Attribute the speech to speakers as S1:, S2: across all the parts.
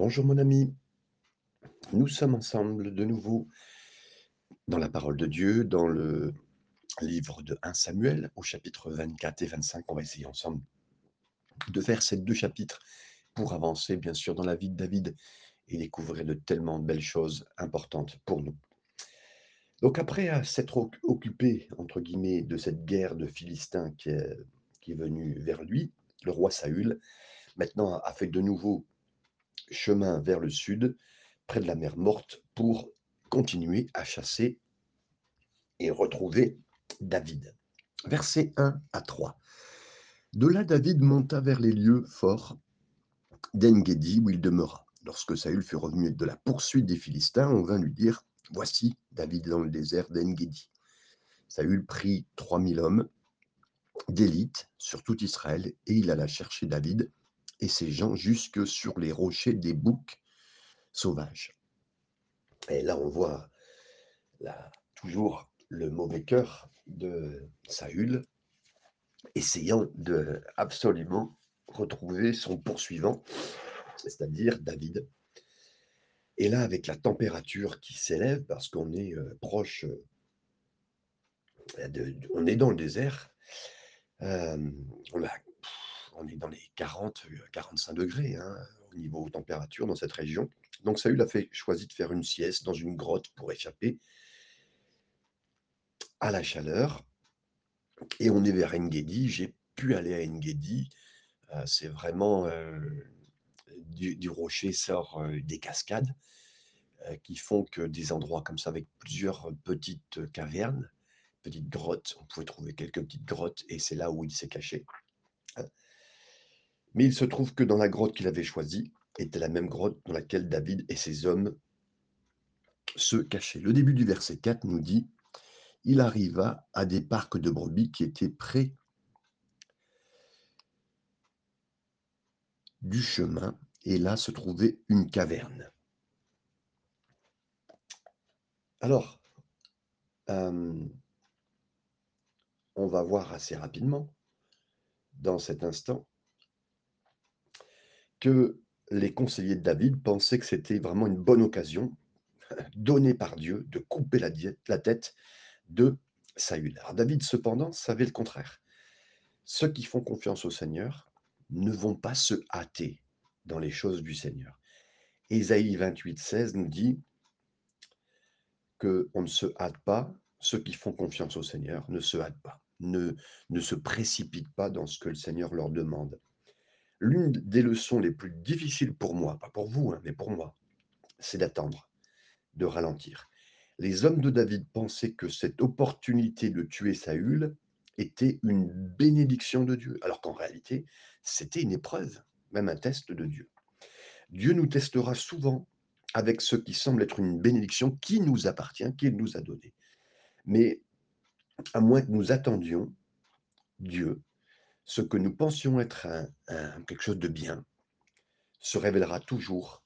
S1: Bonjour mon ami, nous sommes ensemble de nouveau dans la parole de Dieu, dans le livre de 1 Samuel, au chapitre 24 et 25. On va essayer ensemble de faire ces deux chapitres pour avancer bien sûr dans la vie de David et découvrir de tellement belles choses importantes pour nous. Donc après s'être occupé, entre guillemets, de cette guerre de Philistins qui est, qui est venue vers lui, le roi Saül, maintenant a fait de nouveau chemin vers le sud, près de la mer Morte, pour continuer à chasser et retrouver David. Versets 1 à 3. De là, David monta vers les lieux forts d'Engedi, où il demeura. Lorsque Saül fut revenu de la poursuite des Philistins, on vint lui dire Voici David dans le désert d'Engedi. Saül prit trois mille hommes d'élite sur tout Israël et il alla chercher David et ses gens jusque sur les rochers des boucs sauvages. Et là, on voit là, toujours le mauvais cœur de Saül, essayant de absolument retrouver son poursuivant, c'est-à-dire David. Et là, avec la température qui s'élève, parce qu'on est euh, proche, euh, de, on est dans le désert, euh, on a on est dans les 40, 45 degrés hein, au niveau température dans cette région. Donc Saül a choisi de faire une sieste dans une grotte pour échapper à la chaleur. Et on est vers Engedi. J'ai pu aller à Engedi. Euh, c'est vraiment euh, du, rocher sort euh, des cascades qui font que des endroits comme ça avec plusieurs petites cavernes, petites grottes. On pouvait trouver quelques petites grottes et c'est là où il s'est caché. Mais il se trouve que dans la grotte qu'il avait choisie était la même grotte dans laquelle David et ses hommes se cachaient. Le début du verset 4 nous dit Il arriva à des parcs de brebis qui étaient près du chemin, et là se trouvait une caverne. Alors, euh, on va voir assez rapidement, dans cet instant, que les conseillers de David pensaient que c'était vraiment une bonne occasion donnée par Dieu de couper la, tête de Saül. Alors David, cependant, savait le contraire. Ceux qui font confiance au Seigneur ne vont pas se hâter dans les choses du Seigneur. Ésaïe 28, 16 nous dit que on ne se hâte pas, ceux qui font confiance au Seigneur ne se hâtent pas, ne, ne se précipitent pas dans ce que le Seigneur leur demande. L'une des leçons les plus difficiles pour moi, pas pour vous, hein, mais pour moi, c'est d'attendre, de ralentir. Les hommes de David pensaient que cette opportunité de tuer Saül était une bénédiction de Dieu, alors qu'en réalité, c'était une épreuve, même un test de Dieu. Dieu nous testera souvent avec ce qui semble être une bénédiction qui nous appartient, qu'il nous a donné. Mais à moins que nous attendions Dieu, ce que nous pensions être quelque chose de bien se révélera toujours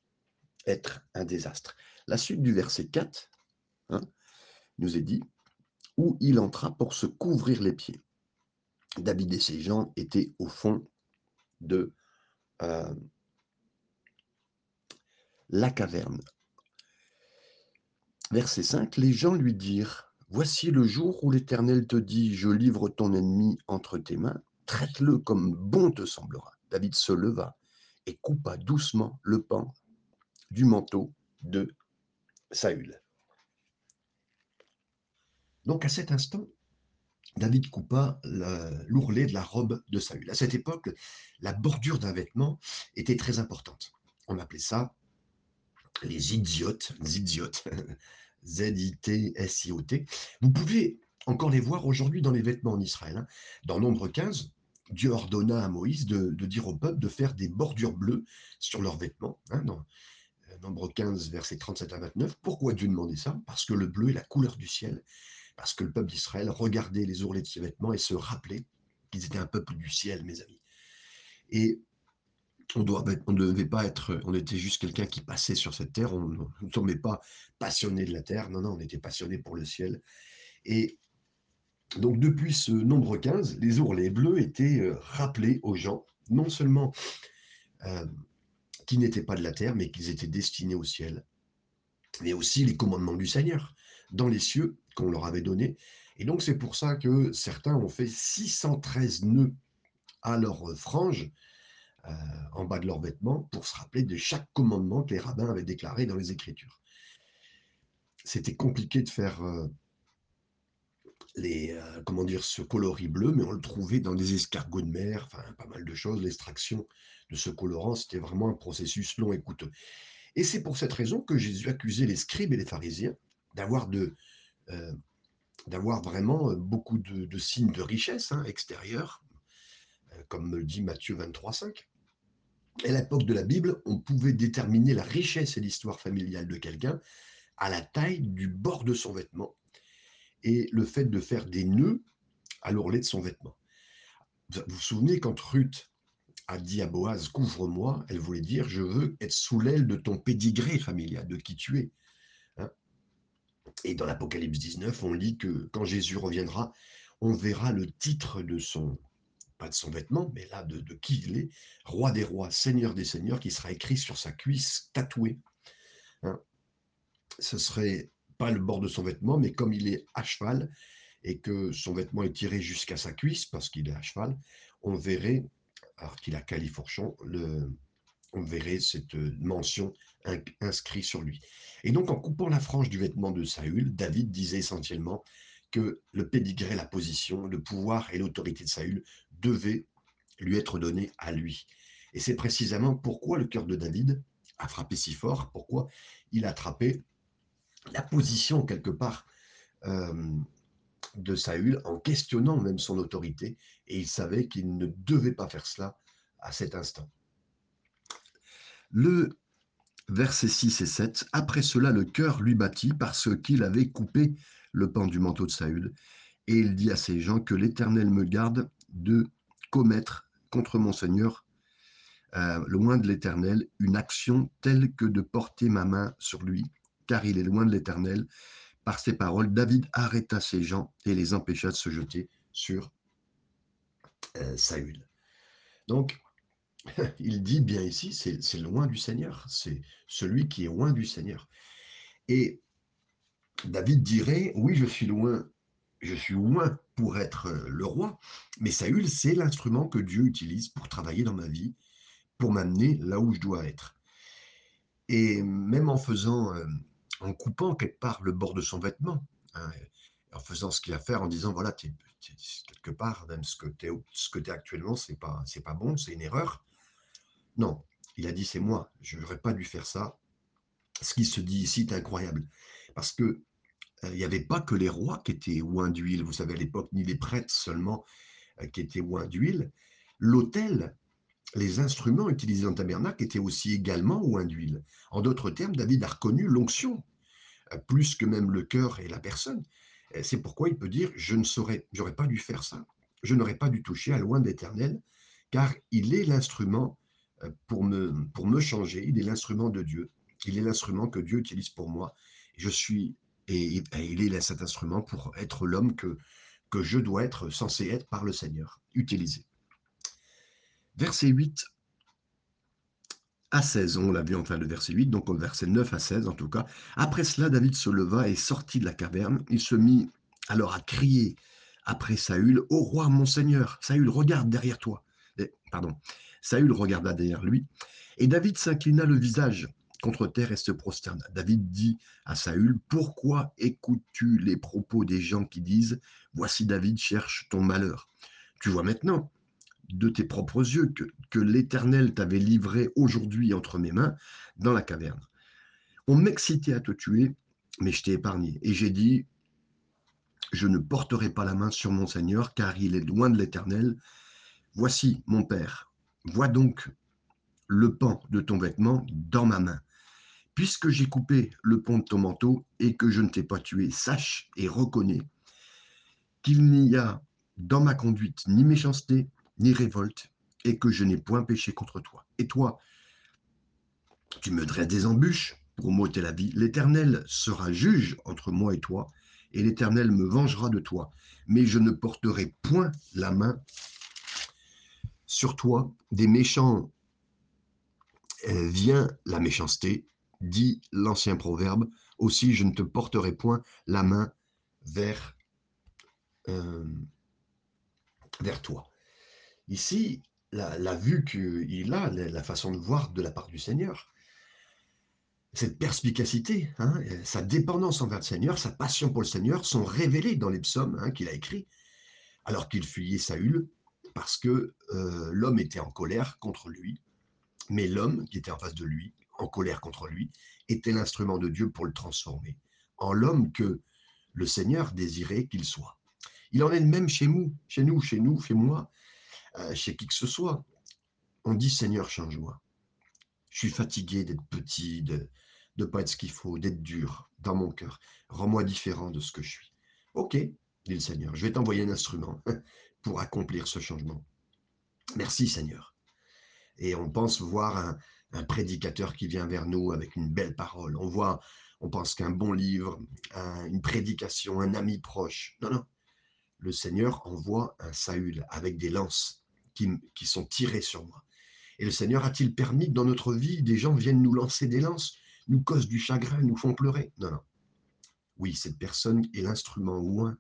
S1: être un désastre. La suite du verset 4 hein, nous est dit, où il entra pour se couvrir les pieds. David et ses gens étaient au fond de euh, la caverne. Verset 5, les gens lui dirent, Voici le jour où l'Éternel te dit, je livre ton ennemi entre tes mains traite-le comme bon te semblera. David se leva et coupa doucement le pan du manteau de Saül. Donc à cet instant, David coupa l'ourlet de la robe de Saül. À cette époque, la bordure d'un vêtement était très importante. On appelait ça les idiotes, idiotes, Z-I-T-S-I-O-T. Vous pouvez encore les voir aujourd'hui dans les vêtements en Israël. Hein. Dans Nombre 15, Dieu ordonna à Moïse de, dire au peuple de faire des bordures bleues sur leurs vêtements. Hein, dans euh, Nombre 15, versets 37 à 29. Pourquoi Dieu demandait ça? Parce que le bleu est la couleur du ciel. Parce que le peuple d'Israël regardait les ourlets de ses vêtements et se rappelait qu'ils étaient un peuple du ciel, mes amis. Et on, doit, on ne devait pas être, on était juste quelqu'un qui passait sur cette terre, on ne tombait pas passionné de la terre, non, non, on était passionné pour le ciel. Et donc depuis ce nombre 15, les ourlets bleus étaient euh, rappelés aux gens, non seulement euh, qui n'étaient pas de la terre, mais qu'ils étaient destinés au ciel. Mais aussi les commandements du Seigneur dans les cieux qu'on leur avait donnés. Et donc c'est pour ça que certains ont fait 613 nœuds à leur frange, euh, en bas de leurs vêtements, pour se rappeler de chaque commandement que les rabbins avaient déclaré dans les Écritures. C'était compliqué de faire euh, les, euh, comment dire, ce coloris bleu, mais on le trouvait dans des escargots de mer, enfin pas mal de choses. L'extraction de ce colorant, c'était vraiment un processus long et coûteux. Et c'est pour cette raison que Jésus accusait les scribes et les pharisiens d'avoir de, euh, d'avoir vraiment euh, beaucoup de, signes de richesse hein, extérieure, comme le dit Matthieu 23, 5. À l'époque de la Bible, on pouvait déterminer la richesse et l'histoire familiale de quelqu'un à la taille du bord de son vêtement et le fait de faire des nœuds à l'ourlet de son vêtement. Vous vous souvenez quand Ruth a dit à Boaz, couvre-moi, elle voulait dire, je veux être sous l'aile de ton pédigré familial, de qui tu es. Hein. et dans l'Apocalypse 19, on lit que quand Jésus reviendra, on verra le titre de son, pas de son vêtement, mais là de, qui il est, roi des rois, seigneur des seigneurs, qui sera écrit sur sa cuisse tatoué. Hein. Ce serait le bord de son vêtement, mais comme il est à cheval et que son vêtement est tiré jusqu'à sa cuisse parce qu'il est à cheval, on verrait, alors qu'il a califourchon, le, on verrait cette mention inscrite sur lui. Et donc, en coupant la frange du vêtement de Saül, David disait essentiellement que le pédigré, la position, le pouvoir et l'autorité de Saül devaient lui être donnés à lui. Et c'est précisément pourquoi le cœur de David a frappé si fort, pourquoi il a attrapé la position quelque part euh, de Saül en questionnant même son autorité, et il savait qu'il ne devait pas faire cela à cet instant. Le verset 6 et 7, après cela le cœur lui battit parce qu'il avait coupé le pan du manteau de Saül, et il dit à ces gens que l'Éternel me garde de commettre contre mon Seigneur, euh, loin de l'Éternel, une action telle que de porter ma main sur lui car il est loin de l'Éternel. Par ces paroles, David arrêta ces gens et les empêcha de se jeter sur euh, Saül. Donc, il dit bien ici, c'est loin du Seigneur, c'est celui qui est loin du Seigneur. Et David dirait, oui, je suis loin, je suis loin pour être euh, le roi, mais Saül, c'est l'instrument que Dieu utilise pour travailler dans ma vie, pour m'amener là où je dois être. Et même en faisant euh, en coupant quelque part le bord de son vêtement, hein, en faisant ce qu'il a à faire, en disant voilà, quelque part, même ce que tu es, actuellement, c'est pas, pas bon, c'est une erreur. Non, il a dit c'est moi, je n'aurais pas dû faire ça. Ce qui se dit ici est incroyable, parce que euh, il n'y avait pas que les rois qui étaient oints d'huile, vous savez à l'époque, ni les prêtres seulement euh, qui étaient oints d'huile. L'autel les instruments utilisés dans le tabernacle étaient aussi également oints d'huile. En d'autres termes, David a reconnu l'onction plus que même le cœur et la personne. C'est pourquoi il peut dire Je ne saurais, j'aurais pas dû faire ça. Je n'aurais pas dû toucher à loin d'éternel, car il est l'instrument euh, pour me, pour me changer. Il est l'instrument de Dieu. Il est l'instrument que Dieu utilise pour moi. Je suis, et, il est cet instrument pour être l'homme que, que je dois être censé être par le Seigneur, utilisé. Verset 8 à 16. On l'a vu enfin le verset 8, donc au verset 9 à 16 en tout cas. Après cela, David se leva et sortit de la caverne. Il se mit alors à crier après Saül, Ô roi, mon Seigneur, Saül, regarde derrière toi. pardon. Saül regarda derrière lui, et David s'inclina le visage contre terre et se prosterna. David dit à Saül, Pourquoi écoutes-tu les propos des gens qui disent, Voici David cherche ton malheur Tu vois maintenant de tes propres yeux que, l'Éternel t'avait livré aujourd'hui entre mes mains dans la caverne. On m'excitait à te tuer, mais je t'ai épargné. Et j'ai dit, je ne porterai pas la main sur mon Seigneur, car il est loin de l'Éternel. Voici, mon Père, vois donc le pan de ton vêtement dans ma main. Puisque j'ai coupé le pont de ton manteau et que je ne t'ai pas tué, sache et reconnais qu'il n'y a dans ma conduite ni méchanceté, ni révolte, et que je n'ai point péché contre toi. Et toi, tu me dresses des embûches pour m'ôter la vie. L'Éternel sera juge entre moi et toi, et l'Éternel me vengera de toi. Mais je ne porterai point la main sur toi. Des méchants euh, vient la méchanceté, dit l'ancien proverbe, aussi je ne te porterai point la main vers, euh, vers toi. Ici, la, vue qu'il a, la, façon de voir de la part du Seigneur, cette perspicacité, hein, sa dépendance envers le Seigneur, sa passion pour le Seigneur sont révélées dans les psaumes hein, qu'il a écrits, alors qu'il fuyait Saül, parce que euh, l'homme était en colère contre lui, mais l'homme qui était en face de lui, en colère contre lui, était l'instrument de Dieu pour le transformer en l'homme que le Seigneur désirait qu'il soit. Il en est de même chez nous, chez nous, chez nous, chez moi, euh, chez qui que ce soit. On dit Seigneur, change-moi. Je suis fatigué d'être petit, de ne pas être ce qu'il faut, d'être dur dans mon cœur. Rends-moi différent de ce que je suis. Ok, dit le Seigneur, je vais t'envoyer un instrument pour accomplir ce changement. Merci Seigneur. Et on pense voir un, un prédicateur qui vient vers nous avec une belle parole. On voit, on pense qu'un bon livre, une prédication, un ami proche. Non, non. Le Seigneur envoie un Saül avec des lances qui, sont tirées sur moi. Et le Seigneur a-t-il permis que dans notre vie, des gens viennent nous lancer des lances, nous causent du chagrin, nous font pleurer? Non, non. Oui, cette personne est l'instrument loin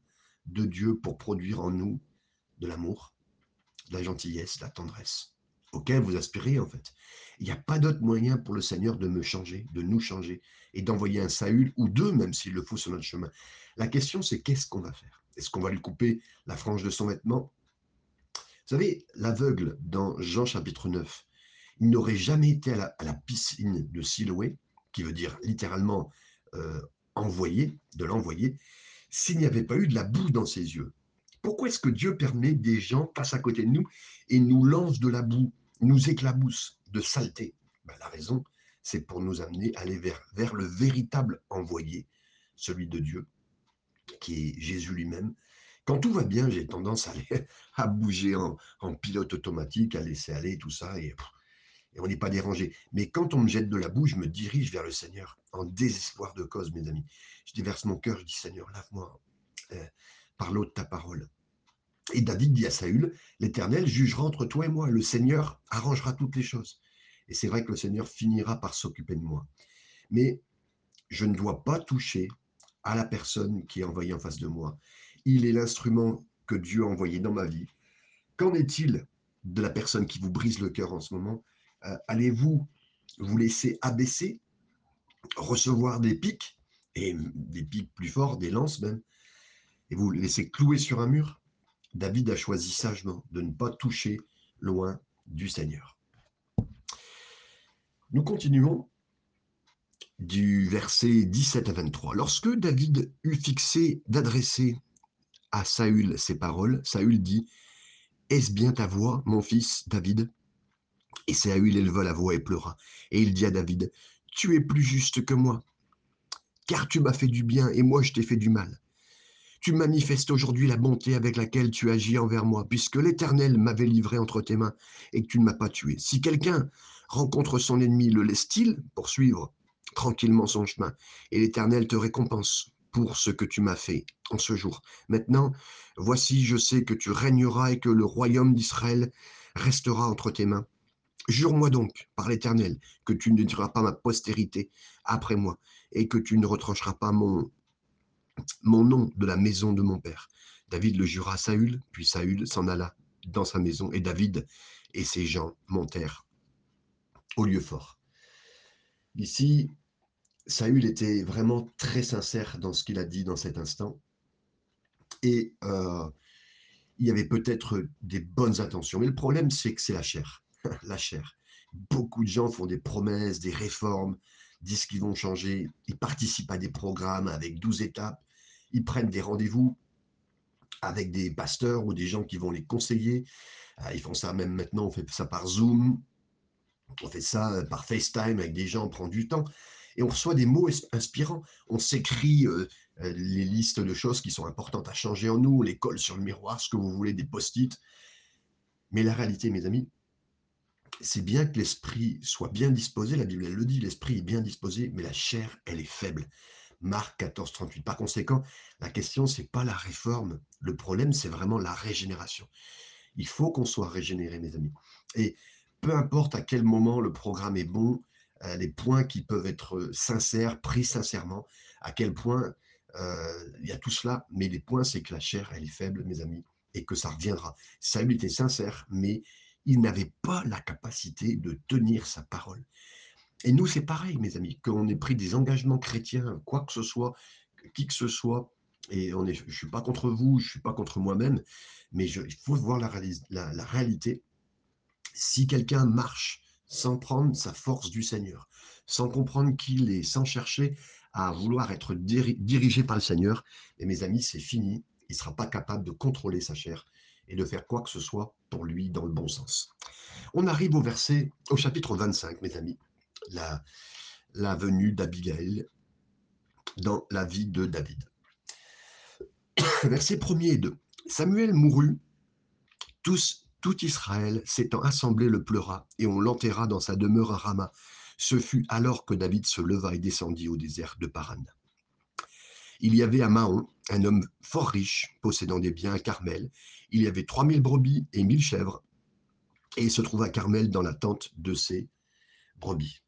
S1: de Dieu pour produire en nous de l'amour, de la gentillesse, de la tendresse, auquel vous aspirez en fait. Il n'y a pas d'autre moyen pour le Seigneur de me changer, de nous changer, et d'envoyer un Saül ou deux, même s'il le faut, sur notre chemin. La question, c'est qu'est-ce qu'on va faire? Est-ce qu'on va lui couper la frange de son vêtement? Vous savez, l'aveugle, dans Jean chapitre 9, il n'aurait jamais été à la, piscine de Siloé, qui veut dire littéralement euh, envoyer, de l'envoyer, s'il n'y avait pas eu de la boue dans ses yeux. Pourquoi est-ce que Dieu permet des gens passent à côté de nous et nous lancent de la boue, nous éclaboussent de saleté? Ben, La raison, c'est pour nous amener à aller vers le véritable envoyé, celui de Dieu, qui est Jésus lui-même. Quand tout va bien, j'ai tendance à, aller, bouger en, pilote automatique, à laisser aller tout ça, et, et on n'est pas dérangé. Mais quand on me jette de la boue, je me dirige vers le Seigneur, en désespoir de cause, mes amis. Je déverse mon cœur, je dis Seigneur, lave-moi euh, par l'eau de ta parole. Et David dit à Saül, l'Éternel jugera entre toi et moi, le Seigneur arrangera toutes les choses. Et c'est vrai que le Seigneur finira par s'occuper de moi. Mais je ne dois pas toucher à la personne qui est envoyée en face de moi. Il est l'instrument que Dieu a envoyé dans ma vie. Qu'en est-il de la personne qui vous brise le cœur en ce moment? Euh, Allez-vous vous laisser abaisser, recevoir des pics, et des pics plus forts, des lances même, et vous laisser clouer sur un mur? David a choisi sagement de ne pas toucher loin du Seigneur. Nous continuons du verset 17 à 23. Lorsque David eut fixé d'adresser à Saül ces paroles, Saül dit Est-ce bien ta voix, mon fils David? Et Saül éleva la voix et pleura. Et il dit à David Tu es plus juste que moi, car tu m'as fait du bien et moi je t'ai fait du mal tu manifestes aujourd'hui la bonté avec laquelle tu agis envers moi, puisque l'Éternel m'avait livré entre tes mains et que tu ne m'as pas tué. Si quelqu'un rencontre son ennemi, le laisse-t-il poursuivre tranquillement son chemin Et l'Éternel te récompense? Pour ce que tu m'as fait en ce jour. Maintenant, voici, je sais que tu régneras et que le royaume d'Israël restera entre tes mains. Jure-moi donc, par l'Éternel, que tu ne diras pas ma postérité après moi, et que tu ne retrancheras pas mon nom de la maison de mon père. David le jura à Saül, puis Saül s'en alla dans sa maison, et David et ses gens montèrent au lieu fort. Ici, Saül était vraiment très sincère dans ce qu'il a dit dans cet instant, et euh, il y avait peut-être des bonnes intentions, mais le problème, c'est que c'est la chair. la chair. Beaucoup de gens font des promesses, des réformes, disent qu'ils vont changer, ils participent à des programmes avec 12 étapes, ils prennent des rendez-vous avec des pasteurs ou des gens qui vont les conseiller. Ah, ils font ça même maintenant, on fait ça par Zoom, on fait ça euh, par FaceTime avec des gens, on prend du temps. Et on reçoit des mots inspirants. On s'écrit euh, euh, les listes de choses qui sont importantes à changer en nous, les colle sur le miroir, ce que vous voulez, des post-it. Mais la réalité, mes amis, c'est bien que l'esprit soit bien disposé, la Bible le dit, l'esprit est bien disposé, mais la chair, elle est faible. Marc 14, 38. Par conséquent, la question, c'est pas la réforme. Le problème, c'est vraiment la régénération. Il faut qu'on soit régénéré, mes amis. Et peu importe à quel moment le programme est bon, euh, les points qui peuvent être sincères, pris sincèrement, à quel point euh, il y a tout cela, mais les points, c'est que la chair, elle est faible, mes amis, et que ça reviendra. Saül était sincère, mais il n'avait pas la capacité de tenir sa parole. Et nous, c'est pareil, mes amis, qu'on ait pris des engagements chrétiens, quoi que ce soit, qui que ce soit, et on est, je ne suis pas contre vous, je ne suis pas contre moi-même, mais il faut voir la réalité. Si quelqu'un marche sans prendre sa force du Seigneur, sans comprendre qu'il est, sans chercher à vouloir être dirigé par le Seigneur, et mes amis, c'est fini. Il ne sera pas capable de contrôler sa chair et de faire quoi que ce soit pour lui dans le bon sens. On arrive au verset, au chapitre 25, mes amis, la, venue d'Abigail dans la vie de David. Verset 1 et 2. Samuel mourut, tous, tout Israël s'étant assemblé le pleura, et on l'enterra dans sa demeure à Rama, ce fut alors que David se leva et descendit au désert de Paran. Il y avait à Mahon un homme fort riche, possédant des biens à Carmel. Il y avait trois mille brebis et mille chèvres, et il se trouva à Carmel dans la tente de ses brebis.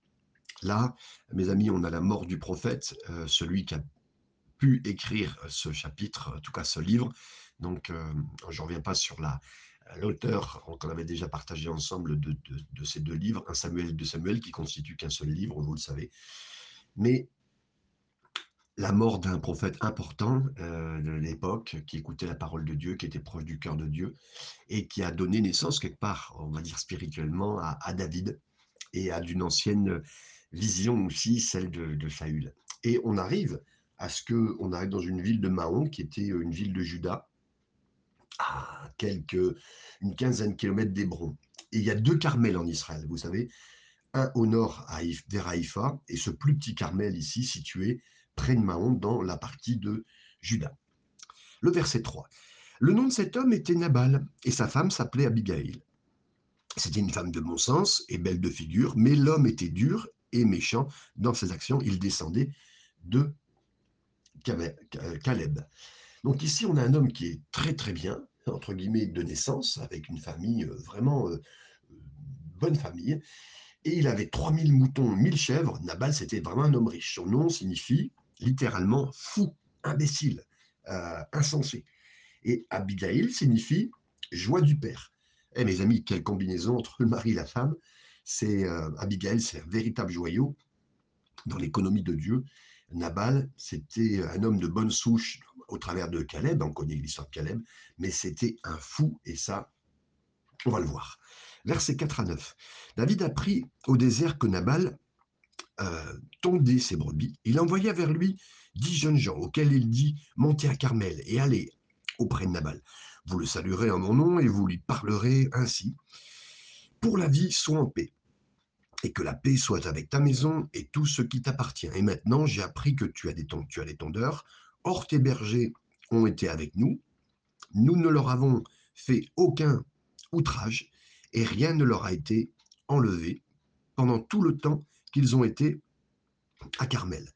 S1: Là, mes amis, on a la mort du prophète, euh, celui qui a pu écrire ce chapitre, en tout cas ce livre. Donc, euh, je pas sur la, l'auteur qu'on avait déjà partagé ensemble de, ces deux livres, un Samuel de Samuel, qui constitue qu'un seul livre, vous le savez. Mais la mort d'un prophète important euh, de l'époque, qui écoutait la parole de Dieu, qui était proche du cœur de Dieu, et qui a donné naissance quelque part, on va dire spirituellement, à, David, et à d'une ancienne vision aussi, celle de, Saül. Et on arrive à ce qu'on arrive dans une ville de Mahon, qui était une ville de Juda, à quelques, une quinzaine de kilomètres d'Hébron. Et il y a deux Carmels en Israël, vous savez, un au nord vers et ce plus petit Carmel ici, situé près de Mahon, dans la partie de Juda. Le verset 3. Le nom de cet homme était Nabal, et sa femme s'appelait Abigail. C'était une femme de bon sens et belle de figure, mais l'homme était dur et méchant dans ses actions. Il descendait de Caleb. Donc ici, on a un homme qui est très très bien, entre guillemets, de naissance, avec une famille euh, vraiment euh, bonne famille. Et il avait 3000 moutons, 1000 chèvres. Nabal, c'était vraiment un homme riche. Son nom signifie littéralement fou, imbécile, euh, insensé. Et Abigail signifie joie du père. Eh mes amis, quelle combinaison entre le mari et la femme. C'est Abigail, c'est un véritable joyau dans l'économie de Dieu. Nabal, c'était un homme de bonne souche, au travers de Caleb, on connaît l'histoire de Caleb, mais c'était un fou, et ça, on va le voir. Versets 4 à 9. David apprit au désert que Nabal euh, tondait ses brebis. Il envoya vers lui dix jeunes gens, auxquels il dit Montez à Carmel et allez auprès de Nabal. Vous le saluerez en mon nom et vous lui parlerez ainsi. Pour la vie, sois en paix. Et que la paix soit avec ta maison et tout ce qui t'appartient. Et maintenant, j'ai appris que tu as des, tondeurs. Or, tes bergers ont été avec nous, nous ne leur avons fait aucun outrage et rien ne leur a été enlevé pendant tout le temps qu'ils ont été à Carmel.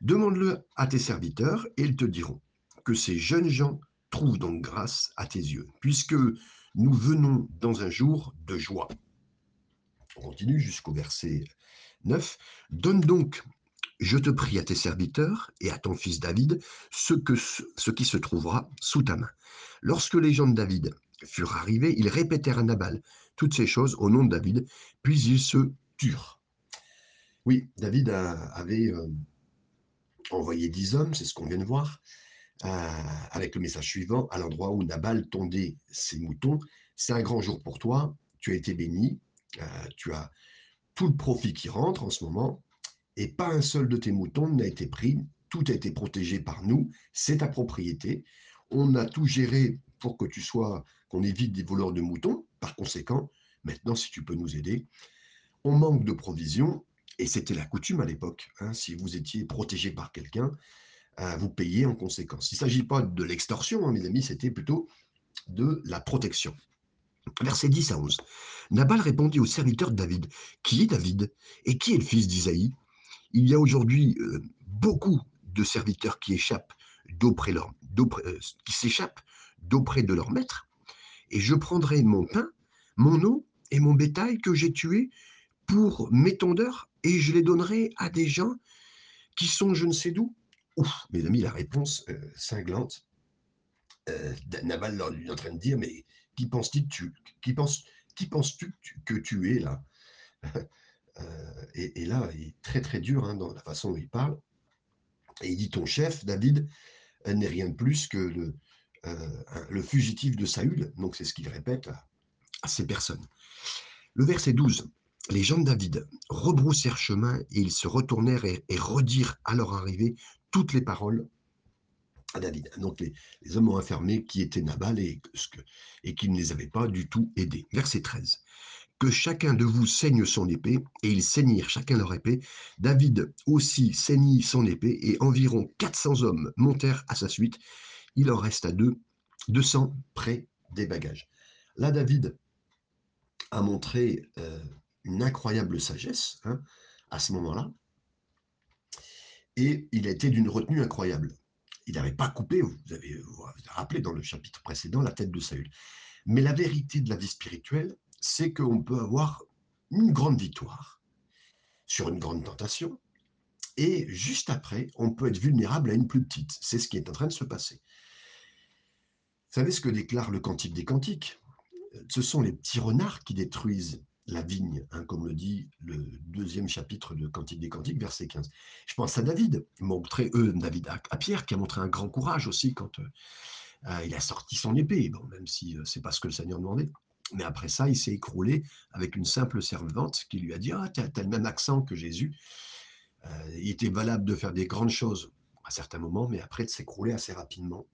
S1: Demande-le à tes serviteurs et ils te diront que ces jeunes gens trouvent donc grâce à tes yeux, puisque nous venons dans un jour de joie. On continue jusqu'au verset 9. Donne donc je te prie à tes serviteurs et à ton fils David ce, que, ce qui se trouvera sous ta main. Lorsque les gens de David furent arrivés, ils répétèrent à Nabal toutes ces choses au nom de David, puis ils se turent. Oui, David avait euh, envoyé dix hommes, c'est ce qu'on vient de voir, euh, avec le message suivant, à l'endroit où Nabal tondait ses moutons. C'est un grand jour pour toi, tu as été béni, euh, tu as tout le profit qui rentre en ce moment, et pas un seul de tes moutons n'a été pris, tout a été protégé par nous, c'est ta propriété. On a tout géré pour que tu sois, qu'on évite des voleurs de moutons. Par conséquent, maintenant, si tu peux nous aider, on manque de provisions, et c'était la coutume à l'époque. Hein, si vous étiez protégé par quelqu'un, euh, vous payez en conséquence. Il ne s'agit pas de l'extorsion, hein, mes amis, c'était plutôt de la protection. Verset 10 à 11. Nabal répondit au serviteur de David Qui est David? Et qui est le fils d'Isaïe? Il y a aujourd'hui euh, beaucoup de serviteurs qui échappent d'auprès euh, s'échappent d'auprès de leur maître, et je prendrai mon pain, mon eau
S2: et mon bétail que j'ai tué pour mes tondeurs et je les donnerai à des gens qui sont je ne sais d'où Ouf, mes amis, la réponse euh, cinglante. Leur est en train de dire, mais qui tu, qui pense, qui penses-tu que tu es là? Euh, et, là, il est très très dur hein, dans la façon dont il parle. Et il dit ton chef, David, n'est rien de plus que le, le fugitif de Saül. Donc c'est ce qu'il répète à ces personnes. Le verset 12. Les gens de David rebroussèrent chemin et ils se retournèrent et, redirent à leur arrivée toutes les paroles à David. Donc les, hommes ont affirmé qui était Nabal et, et qui ne les avait pas du tout aidés. Verset 13. Que chacun de vous saigne son épée, et ils saignirent chacun leur épée. David aussi saignit son épée, et environ 400 hommes montèrent à sa suite. Il en resta deux, 200 près des bagages. Là, David a montré euh, une incroyable sagesse hein, à ce moment-là. Et il a été d'une retenue incroyable. Il n'avait pas coupé, vous avez, vous avez rappelé dans le chapitre précédent, la tête de Saül. Mais la vérité de la vie spirituelle, c'est qu'on peut avoir une grande victoire sur une grande tentation, et juste après, on peut être vulnérable à une plus petite. C'est ce qui est en train de se passer. Vous savez ce que déclare le Cantique des Cantiques? Ce sont les petits renards qui détruisent la vigne, hein, comme le dit le deuxième chapitre de Cantique des Cantiques, verset 15. Je pense à David, montré, eux, David à, Pierre, qui a montré un grand courage aussi quand euh, euh, il a sorti son épée, même si euh, c'est pas ce que le Seigneur demandait. Mais après ça, il s'est écroulé avec une simple servante qui lui a dit Ah, tu as, le même accent que Jésus. il était valable de faire des grandes choses à certains moments, mais après de s'écrouler assez rapidement.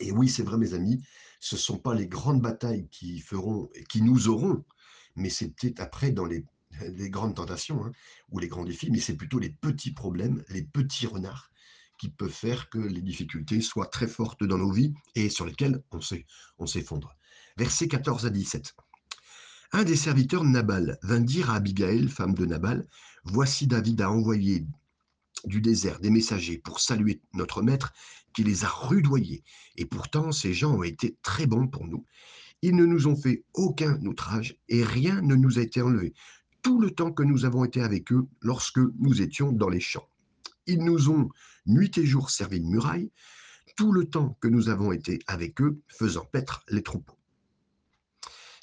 S2: Et oui, c'est vrai, mes amis, ce ne sont pas les grandes batailles qui feront, qui nous auront mais c'est peut-être après dans les, grandes tentations hein, ou les grands défis, mais c'est plutôt les petits problèmes, les petits renards qui peuvent faire que les difficultés soient très fortes dans nos vies et sur lesquelles on s'effondre. Versets 14 à 17. Un des serviteurs de Nabal vint dire à Abigail, femme de Nabal, Voici David a envoyé du désert des messagers pour saluer notre maître qui les a rudoyés. Et pourtant, ces gens ont été très bons pour nous. Ils ne nous ont fait aucun outrage et rien ne nous a été enlevé, tout le temps que nous avons été avec eux lorsque nous étions dans les champs. Ils nous ont nuit et jour servi de muraille, tout le temps que nous avons été avec eux, faisant paître les troupeaux.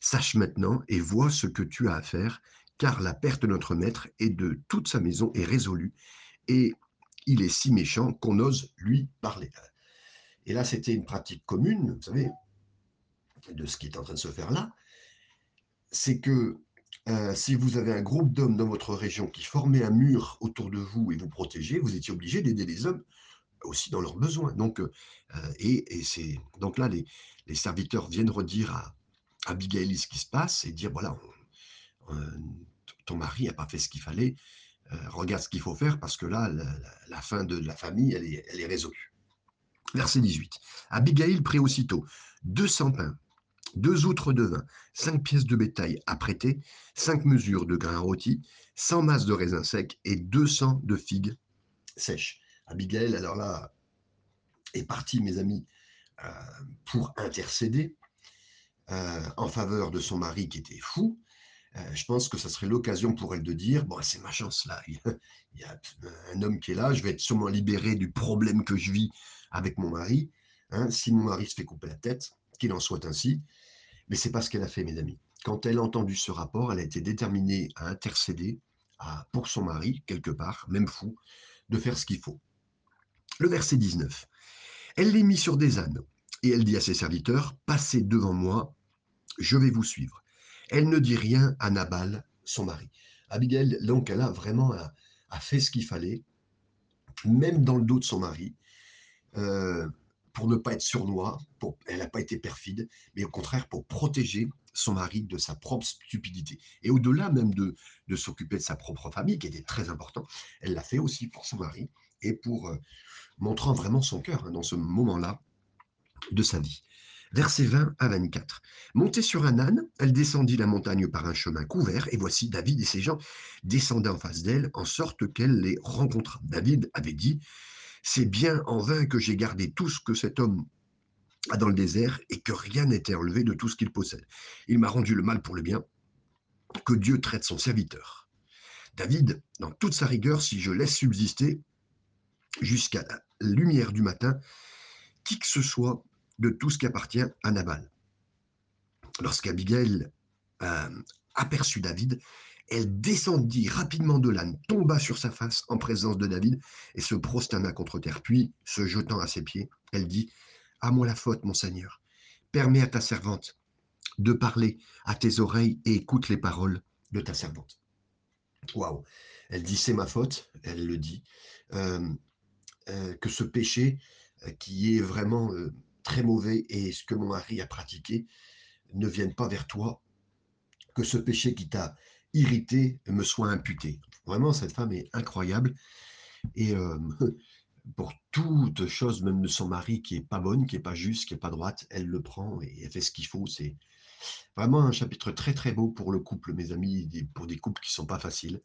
S2: Sache maintenant et vois ce que tu as à faire, car la perte de notre maître et de toute sa maison est résolue, et il est si méchant qu'on ose lui parler. Et là, c'était une pratique commune, vous savez, de ce qui est en train de se faire là, c'est que euh, si vous avez un groupe d'hommes dans votre région qui formait un mur autour de vous et vous protégeait, vous étiez obligé d'aider les hommes aussi dans leurs besoins. Donc, euh, et, c'est donc là, les, serviteurs viennent redire à, Abigail ce qui se passe et dire voilà, ton mari n'a pas fait ce qu'il fallait, euh, regarde ce qu'il faut faire parce que là, la, fin de la famille, elle est, résolue. Verset 18. Abigail prit aussitôt 200 pains deux outres de vin, cinq pièces de bétail à prêter, cinq mesures de grains rôtis, cent masses de raisins secs et 200 de figues sèches. Abigail, alors là, est partie, mes amis, euh, pour intercéder euh, en faveur de son mari qui était fou. Euh, je pense que ça serait l'occasion pour elle de dire bon, c'est ma chance là. Il y a un homme qui est là. Je vais être sûrement libéré du problème que je vis avec mon mari. Hein. si mon mari se fait couper la tête, qu'il en soit ainsi. Mais c'est pas ce qu'elle a fait, mes amis. Quand elle a entendu ce rapport, elle a été déterminée à intercéder pour son mari, quelque part, même fou, de faire ce qu'il faut. Le verset 19. Elle les mit sur des ânes, et elle dit à ses serviteurs, Passez devant moi, je vais vous suivre. Elle ne dit rien à Nabal, son mari. Abigail, donc, elle a vraiment a, fait ce qu'il fallait, même dans le dos de son mari. Euh, pour ne pas être sournois, pour, elle n'a pas été perfide, mais au contraire pour protéger son mari de sa propre stupidité. Et au-delà même de, de s'occuper de sa propre famille, qui était très important, elle l'a fait aussi pour son mari et pour euh, montrant vraiment son cœur hein, dans ce moment-là de sa vie. Versets 20 à 24. Montée sur un âne, elle descendit la montagne par un chemin couvert, et voici David et ses gens descendaient en face d'elle, en sorte qu'elle les rencontra. David avait dit c'est bien en vain que j'ai gardé tout ce que cet homme a dans le désert et que rien n'était enlevé de tout ce qu'il possède. Il m'a rendu le mal pour le bien. que Dieu traite son serviteur. David, dans toute sa rigueur, si je laisse subsister jusqu'à la lumière du matin, qui que ce soit de tout ce qui appartient à Nabal. Lorsqu'Abigail euh, aperçut David, elle descendit rapidement de l'âne, tomba sur sa face en présence de David et se prosterna contre terre. Puis, se jetant à ses pieds, elle dit À moi la faute, mon Seigneur. Permets à ta servante de parler à tes oreilles et écoute les paroles de ta servante. Waouh Elle dit C'est ma faute, elle le dit. Euh, euh, que ce péché euh, qui est vraiment très mauvais et ce que mon mari a pratiqué ne vienne pas vers toi, que ce péché qui t'a irrité me soit imputé. Vraiment, cette femme est incroyable. Et euh, pour toute chose, même de son mari qui est pas bonne, qui est pas juste, qui est pas droite, elle le prend et elle fait ce qu'il faut. C'est vraiment un chapitre très très beau pour le couple, mes amis, pour des couples qui sont pas faciles.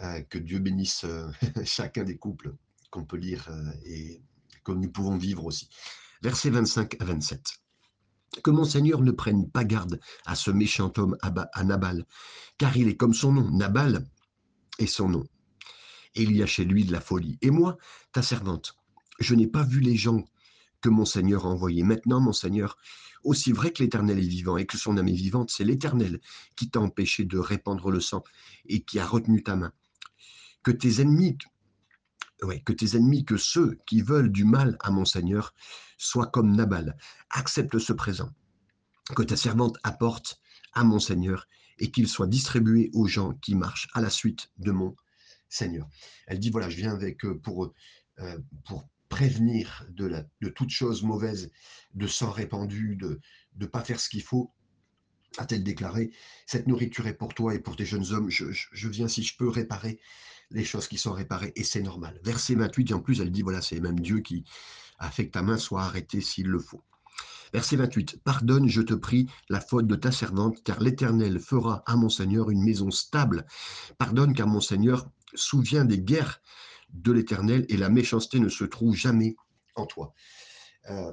S2: Euh, que Dieu bénisse euh, chacun des couples qu'on peut lire et que nous pouvons vivre aussi. Versets 25 à 27 que mon Seigneur ne prenne pas garde à ce méchant homme à Nabal, car il est comme son nom, Nabal est son nom. Et il y a chez lui de la folie. Et moi, ta servante, je n'ai pas vu les gens que mon Seigneur a envoyés. Maintenant, mon Seigneur, aussi vrai que l'Éternel est vivant et que son âme est vivante, c'est l'Éternel qui t'a empêché de répandre le sang et qui a retenu ta main. Que tes ennemis, que tes ennemis, que ceux qui veulent du mal à mon Seigneur, sois comme Nabal. Accepte ce présent que ta servante apporte à mon Seigneur et qu'il soit distribué aux gens qui marchent à la suite de mon Seigneur. Elle dit, voilà, je viens avec pour, euh, pour prévenir de, de toute chose mauvaise, de sang répandu, de ne pas faire ce qu'il faut, a-t-elle déclaré, cette nourriture est pour toi et pour tes jeunes hommes, je, viens si je peux réparer les choses qui sont réparées, et c'est normal. Verset 28, et en plus, elle dit, voilà, c'est même Dieu qui, afin que ta main soit arrêtée s'il le faut. Verset 28. Pardonne, je te prie, la faute de ta servante, car l'Éternel fera à mon Seigneur une maison stable. Pardonne, car mon Seigneur souvient des guerres de l'Éternel et la méchanceté ne se trouve jamais en toi. Euh,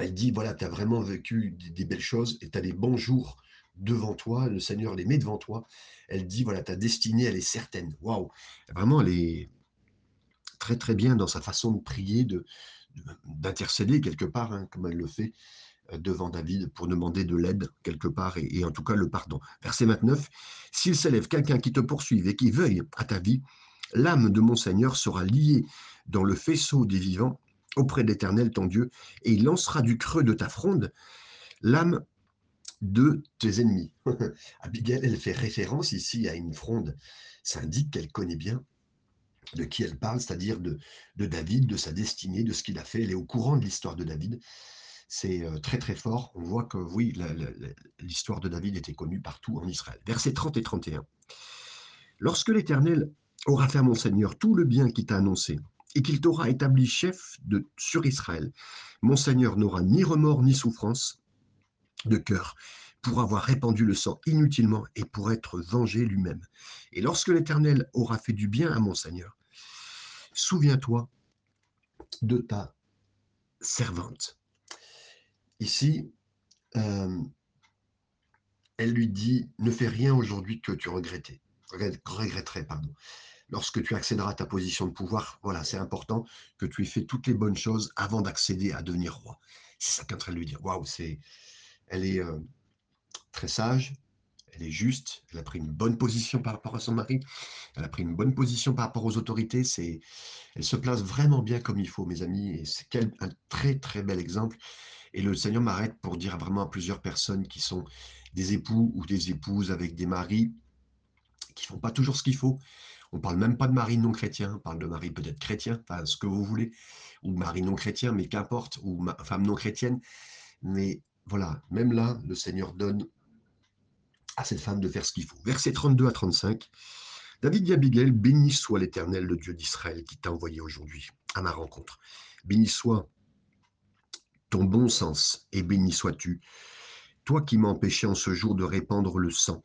S2: elle dit, voilà, tu as vraiment vécu des, belles choses et tu as des bons jours devant toi, le Seigneur les met devant toi. Elle dit, voilà, ta destinée, elle est certaine. Waouh Vraiment, elle est, très très bien dans sa façon de prier, de, d'intercéder quelque part, hein, comme elle le fait euh, devant David pour demander de l'aide quelque part et, en tout cas le pardon. Verset 29, S'il s'élève quelqu'un qui te poursuive et qui veuille à ta vie, l'âme de mon Seigneur sera liée dans le faisceau des vivants auprès de l'Éternel ton Dieu, et il lancera du creux de ta fronde l'âme de tes ennemis. Abigail, elle fait référence ici à une fronde. Ça indique qu'elle connaît bien de qui elle parle, c'est-à-dire de, David, de sa destinée, de ce qu'il a fait. Elle est au courant de l'histoire de David. C'est euh, très très fort. On voit que oui, l'histoire de David était connue partout en Israël. Versets 30 et 31. Lorsque l'Éternel aura fait à mon Seigneur tout le bien qu'il t'a annoncé, et qu'il t'aura établi chef sur Israël, mon Seigneur n'aura ni remords ni souffrance de cœur pour avoir répandu le sang inutilement et pour être vengé lui-même. Et lorsque l'Éternel aura fait du bien à mon Seigneur, souviens-toi de ta servante. Ici, euh, elle lui dit, ne fais rien aujourd'hui que tu regretterais. Lorsque tu accéderas à ta position de pouvoir, voilà, c'est important que tu aies fait toutes les bonnes choses avant d'accéder à devenir roi. C'est ça qu'elle est en train de lui dire. Waouh, c'est, elle est euh, très sage, elle est juste, elle a pris une bonne position par rapport à son mari, elle a pris une bonne position par rapport aux autorités, c'est, elle se place vraiment bien comme il faut, mes amis, et c'est un très très bel exemple. Et le Seigneur m'arrête pour dire vraiment à plusieurs personnes qui sont des époux ou des épouses avec des maris qui font pas toujours ce qu'il faut. On parle même pas de mari non chrétien, on parle de mari peut-être chrétien, enfin ce que vous voulez, ou mari non chrétien, mais qu'importe, ou femme non chrétienne. Mais voilà, même là, le Seigneur donne à cette femme de faire ce qu'il faut. Versets 32 à 35. David dit Abigail, béni soit l'Éternel, le Dieu d'Israël, qui t'a envoyé aujourd'hui à ma rencontre. Béni soit ton bon sens, et béni sois-tu, toi qui m'as empêché en ce jour de répandre le sang,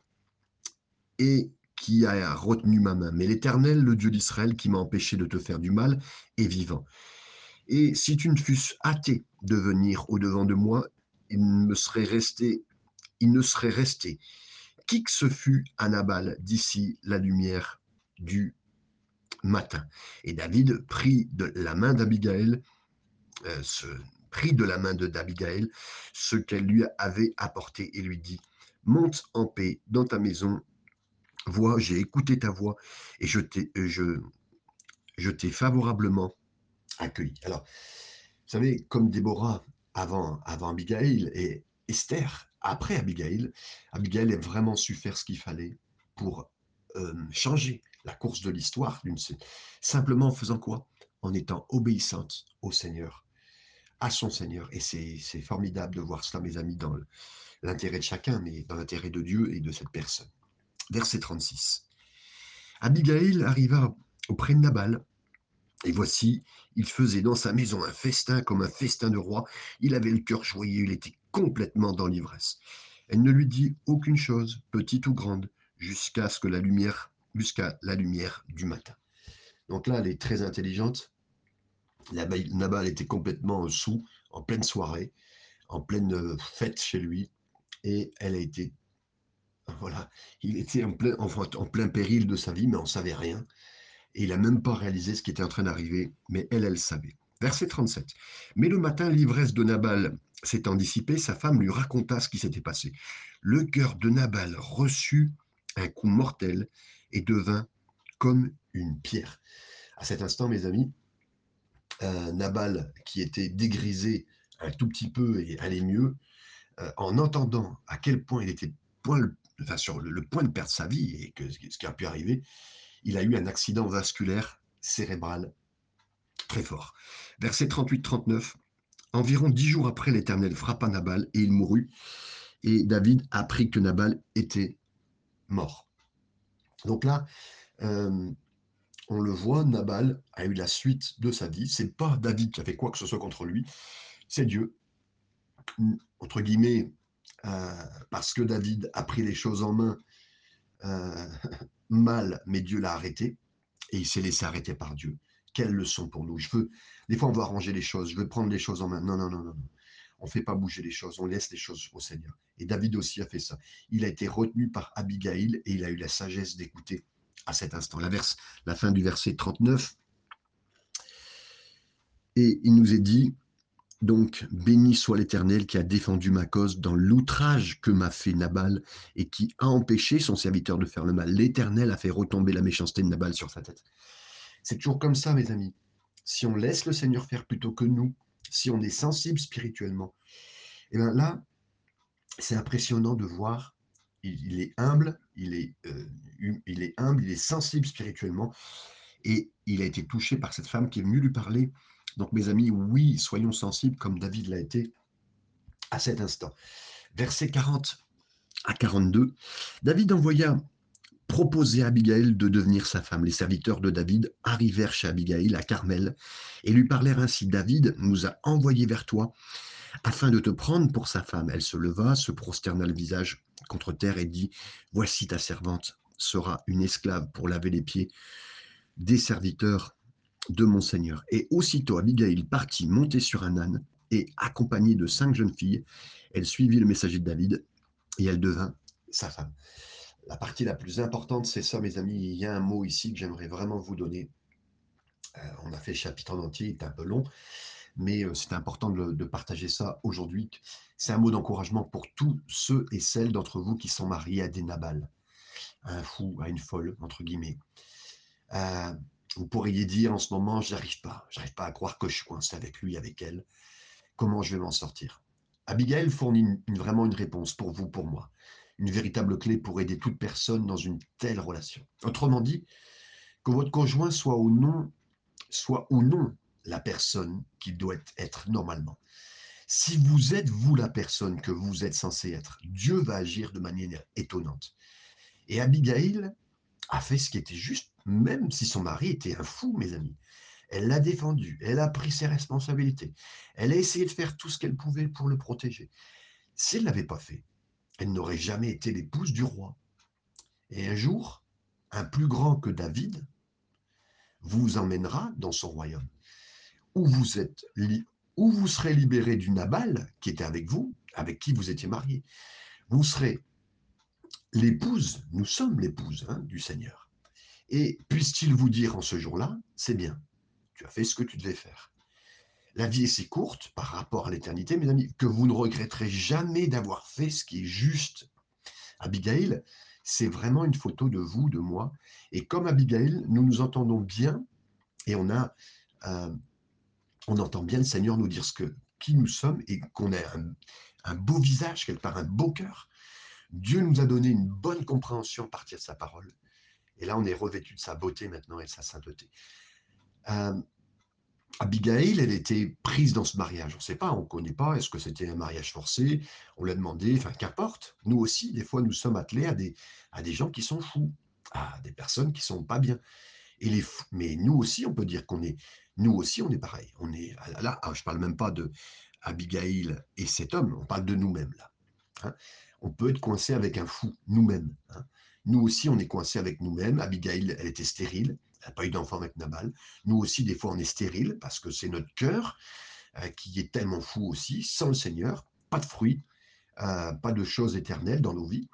S2: et qui a retenu ma main. Mais l'Éternel, le Dieu d'Israël, qui m'a empêché de te faire du mal, est vivant. Et si tu ne fusses hâté de venir au-devant de moi, il serait resté, il ne serait resté qui que ce fût à Nabal d'ici la lumière du matin. Et David prit de la main d'Abigail, euh, prit de la main de d'Abigail ce qu'elle lui avait apporté et lui dit Monte en paix dans ta maison. Vois, j'ai écouté ta voix et je t'ai, euh, je, t'ai favorablement accueilli. Alors, vous savez, comme Déborah avant, avant Abigail et Esther après Abigail, Abigail a vraiment su faire ce qu'il fallait pour euh, changer la course de l'histoire, simplement en faisant quoi? En étant obéissante au Seigneur, à son Seigneur. Et c'est formidable de voir cela, mes amis, dans l'intérêt de chacun, mais dans l'intérêt de Dieu et de cette personne. Verset 36. Abigail arriva auprès de Nabal, et voici, il faisait dans sa maison un festin comme un festin de roi. Il avait le cœur joyeux, il était complètement dans l'ivresse. Elle ne lui dit aucune chose, petite ou grande, jusqu'à ce que la lumière jusqu'à la lumière du matin. Donc là, elle est très intelligente. Nabal était complètement sous, en pleine soirée, en pleine euh, fête chez lui, et elle a été, voilà, il était en plein, en plein péril de sa vie, mais on ne savait rien, et il n'a même pas réalisé ce qui était en train d'arriver, mais elle, elle savait. Verset 37. Mais le matin, l'ivresse de Nabal s'étant dissipée, sa femme lui raconta ce qui s'était passé. Le cœur de Nabal reçut un coup mortel et devint comme une pierre. À cet instant, mes amis, euh, Nabal, qui était dégrisé un tout petit peu et allait mieux, euh, en entendant à quel point il était sur le, point de perdre sa vie et ce qui a pu arriver, il a eu un accident vasculaire cérébral très fort. Verset 38-39. Environ dix jours après, l'Éternel frappa Nabal et il mourut. Et David apprit que Nabal était mort. Donc là, euh, on le voit, Nabal a eu la suite de sa vie. C'est pas David qui a fait quoi que ce soit contre lui, c'est Dieu. Entre guillemets, euh, parce que David a pris les choses en main euh, mal, mais Dieu l'a arrêté et il s'est laissé arrêter par Dieu. Quelle leçon pour nous? Je veux, des fois, on veut arranger les choses. Je veux prendre les choses en main. Non, non, non, non. On ne fait pas bouger les choses. On laisse les choses au Seigneur. Et David aussi a fait ça. Il a été retenu par Abigail et il a eu la sagesse d'écouter à cet instant. La, fin du verset 39. Et il nous est dit, donc, béni soit l'Éternel qui a défendu ma cause dans l'outrage que m'a fait Nabal et qui a empêché son serviteur de faire le mal. L'Éternel a fait retomber la méchanceté de Nabal sur sa tête. C'est toujours comme ça, mes amis. Si on laisse le Seigneur faire plutôt que nous, si on est sensible spirituellement, et eh bien là, c'est impressionnant de voir, il, est humble, il est, euh, il est humble, il est sensible spirituellement, et il a été touché par cette femme qui est venue lui parler. Donc mes amis, oui, soyons sensibles comme David l'a été à cet instant. Verset 40 à 42, David envoya proposer à Abigail de devenir sa femme. Les serviteurs de David arrivèrent chez Abigail à Carmel et lui parlèrent ainsi, David nous a envoyés vers toi afin de te prendre pour sa femme. Elle se leva, se prosterna le visage contre terre et dit, Voici ta servante sera une esclave pour laver les pieds des serviteurs de mon Seigneur. Et aussitôt Abigail partit monter sur un âne et accompagnée de cinq jeunes filles, elle suivit le messager de David et elle devint sa femme. La partie la plus importante, c'est ça, mes amis. Il y a un mot ici que j'aimerais vraiment vous donner. Euh, on a fait le chapitre en entier, il est un peu long mais c'est important de, partager ça aujourd'hui. C'est un mot d'encouragement pour tous ceux et celles d'entre vous qui sont mariés à des Nabal, à un fou, à une folle, entre guillemets. Vous pourriez dire en ce moment, j'arrive pas, j'arrive pas à croire que je suis coincé avec lui, avec elle. Comment je vais m'en sortir? Abigail fournit vraiment une réponse pour vous, pour moi. Une véritable clé pour aider toute personne dans une telle relation. Autrement dit, que votre conjoint soit ou non, soit ou non la personne qui doit être normalement. Si vous êtes vous la personne que vous êtes censé être, Dieu va agir de manière étonnante. Et Abigail a fait ce qui était juste, même si son mari était un fou, mes amis. Elle l'a défendu, elle a pris ses responsabilités, elle a essayé de faire tout ce qu'elle pouvait pour le protéger. Si elle ne l'avait pas fait, elle n'aurait jamais été l'épouse du roi. Et un jour, un plus grand que David vous emmènera dans son royaume où vous, êtes où vous serez libéré du Nabal qui était avec vous, avec qui vous étiez marié. Vous serez l'épouse, nous sommes l'épouse hein, du Seigneur. Et puisse-t-il vous dire en ce jour-là, c'est bien, tu as fait ce que tu devais faire. La vie est si courte par rapport à l'éternité, mes amis, que vous ne regretterez jamais d'avoir fait ce qui est juste. Abigail, c'est vraiment une photo de vous, de moi. Et comme Abigail, nous nous entendons bien et on a, euh, on entend bien le Seigneur nous dire ce que, qui nous sommes et qu'on a un, beau visage, quelque part un beau cœur. Dieu nous a donné une bonne compréhension à partir de sa parole. Et là, on est revêtu de sa beauté maintenant et de sa sainteté. Euh, Abigail, elle était prise dans ce mariage. On ne sait pas, on ne connaît pas. Est-ce que c'était un mariage forcé? On l'a demandé, enfin, qu'importe. Nous aussi, des fois, nous sommes attelés à des, à des gens qui sont fous, à des personnes qui sont pas bien. Et les mais nous aussi, on peut dire qu'on est, nous aussi, on est pareil. On est là. Ah, je parle même pas de Abigail et cet homme. On parle de nous-mêmes là. Hein. on peut être coincé avec un fou, nous-mêmes. Hein. Nous aussi, on est coincé avec nous-mêmes. Abigail, elle était stérile n'a pas eu d'enfant avec Nabal. Nous aussi, des fois, on est stérile parce que c'est notre cœur euh, qui est tellement fou aussi, sans le Seigneur, pas de fruits, euh, pas de choses éternelles dans nos vies.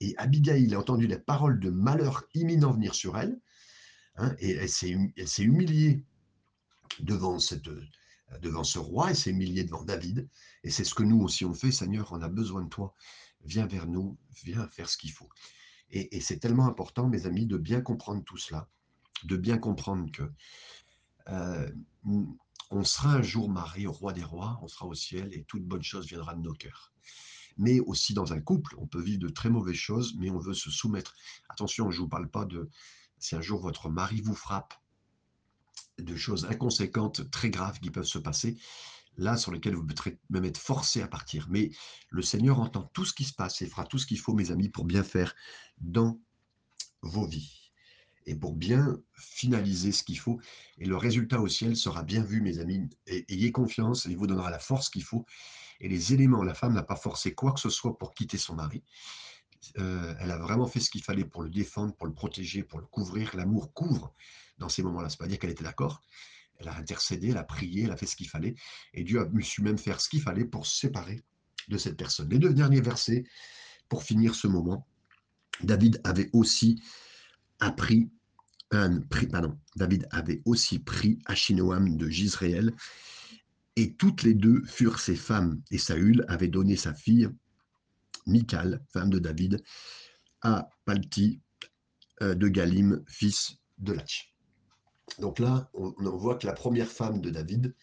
S2: Et Abigail a entendu les paroles de malheur imminent venir sur elle, hein, et elle s'est humiliée devant, cette, devant ce roi, elle s'est humiliée devant David, et c'est ce que nous aussi on fait, Seigneur, on a besoin de toi, viens vers nous, viens faire ce qu'il faut. Et c'est tellement important, mes amis, de bien comprendre tout cela, de bien comprendre que euh, on sera un jour marié au roi des rois, on sera au ciel et toute bonne chose viendra de nos cœurs. Mais aussi dans un couple, on peut vivre de très mauvaises choses, mais on veut se soumettre. Attention, je ne vous parle pas de si un jour votre mari vous frappe, de choses inconséquentes, très graves qui peuvent se passer, là sur lesquelles vous pouvez même être forcé à partir. Mais le Seigneur entend tout ce qui se passe et fera tout ce qu'il faut, mes amis, pour bien faire dans vos vies et pour bien finaliser ce qu'il faut. Et le résultat au ciel sera bien vu, mes amis. ayez confiance, il vous donnera la force qu'il faut. Et les éléments, la femme n'a pas forcé quoi que ce soit pour quitter son mari. Euh, elle a vraiment fait ce qu'il fallait pour le défendre, pour le protéger, pour le couvrir. L'amour couvre dans ces moments-là. Ce n'est pas dire qu'elle était d'accord. Elle a intercédé, elle a prié, elle a fait ce qu'il fallait. Et Dieu a su même faire ce qu'il fallait pour se séparer de cette personne. Les deux derniers versets, pour finir ce moment, David avait aussi appris pardon, David avait aussi pris Achinoam de Gisraël, et toutes les deux furent ses femmes, et Saül avait donné sa fille, Michal, femme de David, à Palti euh, de Galim, fils de Lach. Donc là, on, voit que la première femme de David,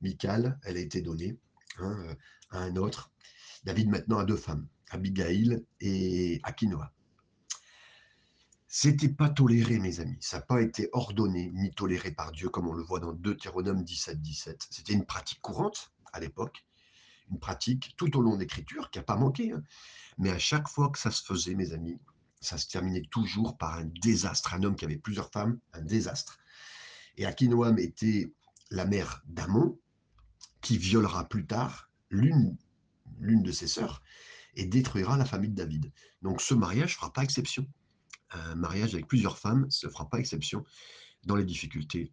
S2: Michal, elle a été donnée hein, euh, à un autre. David maintenant a deux femmes, Abigail et Akinoa. C'était pas toléré, mes amis. Ça n'a pas été ordonné ni toléré par Dieu, comme on le voit dans Deutéronome 17, 17. C'était une pratique courante à l'époque, une pratique tout au long de l'Écriture qui n'a pas manqué. Hein. Mais à chaque fois que ça se faisait, mes amis, ça se terminait toujours par un désastre. Un homme qui avait plusieurs femmes, un désastre. Et Akinoam était la mère d'Amon, qui violera plus tard l'une de ses sœurs et détruira la famille de David. Donc ce mariage ne fera pas exception un mariage avec plusieurs femmes ne fera pas exception dans les difficultés.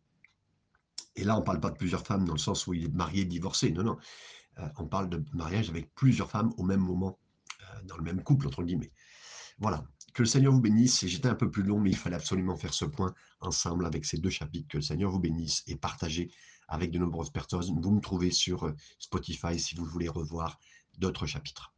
S2: Et là, on ne parle pas de plusieurs femmes dans le sens où il est marié, divorcé. Non, non. Euh, on parle de mariage avec plusieurs femmes au même moment, euh, dans le même couple, entre guillemets. Voilà. Que le Seigneur vous bénisse. J'étais un peu plus long, mais il fallait absolument faire ce point ensemble avec ces deux chapitres. Que le Seigneur vous bénisse et partagez avec de nombreuses personnes. Vous me trouvez sur euh, Spotify si vous voulez revoir d'autres chapitres.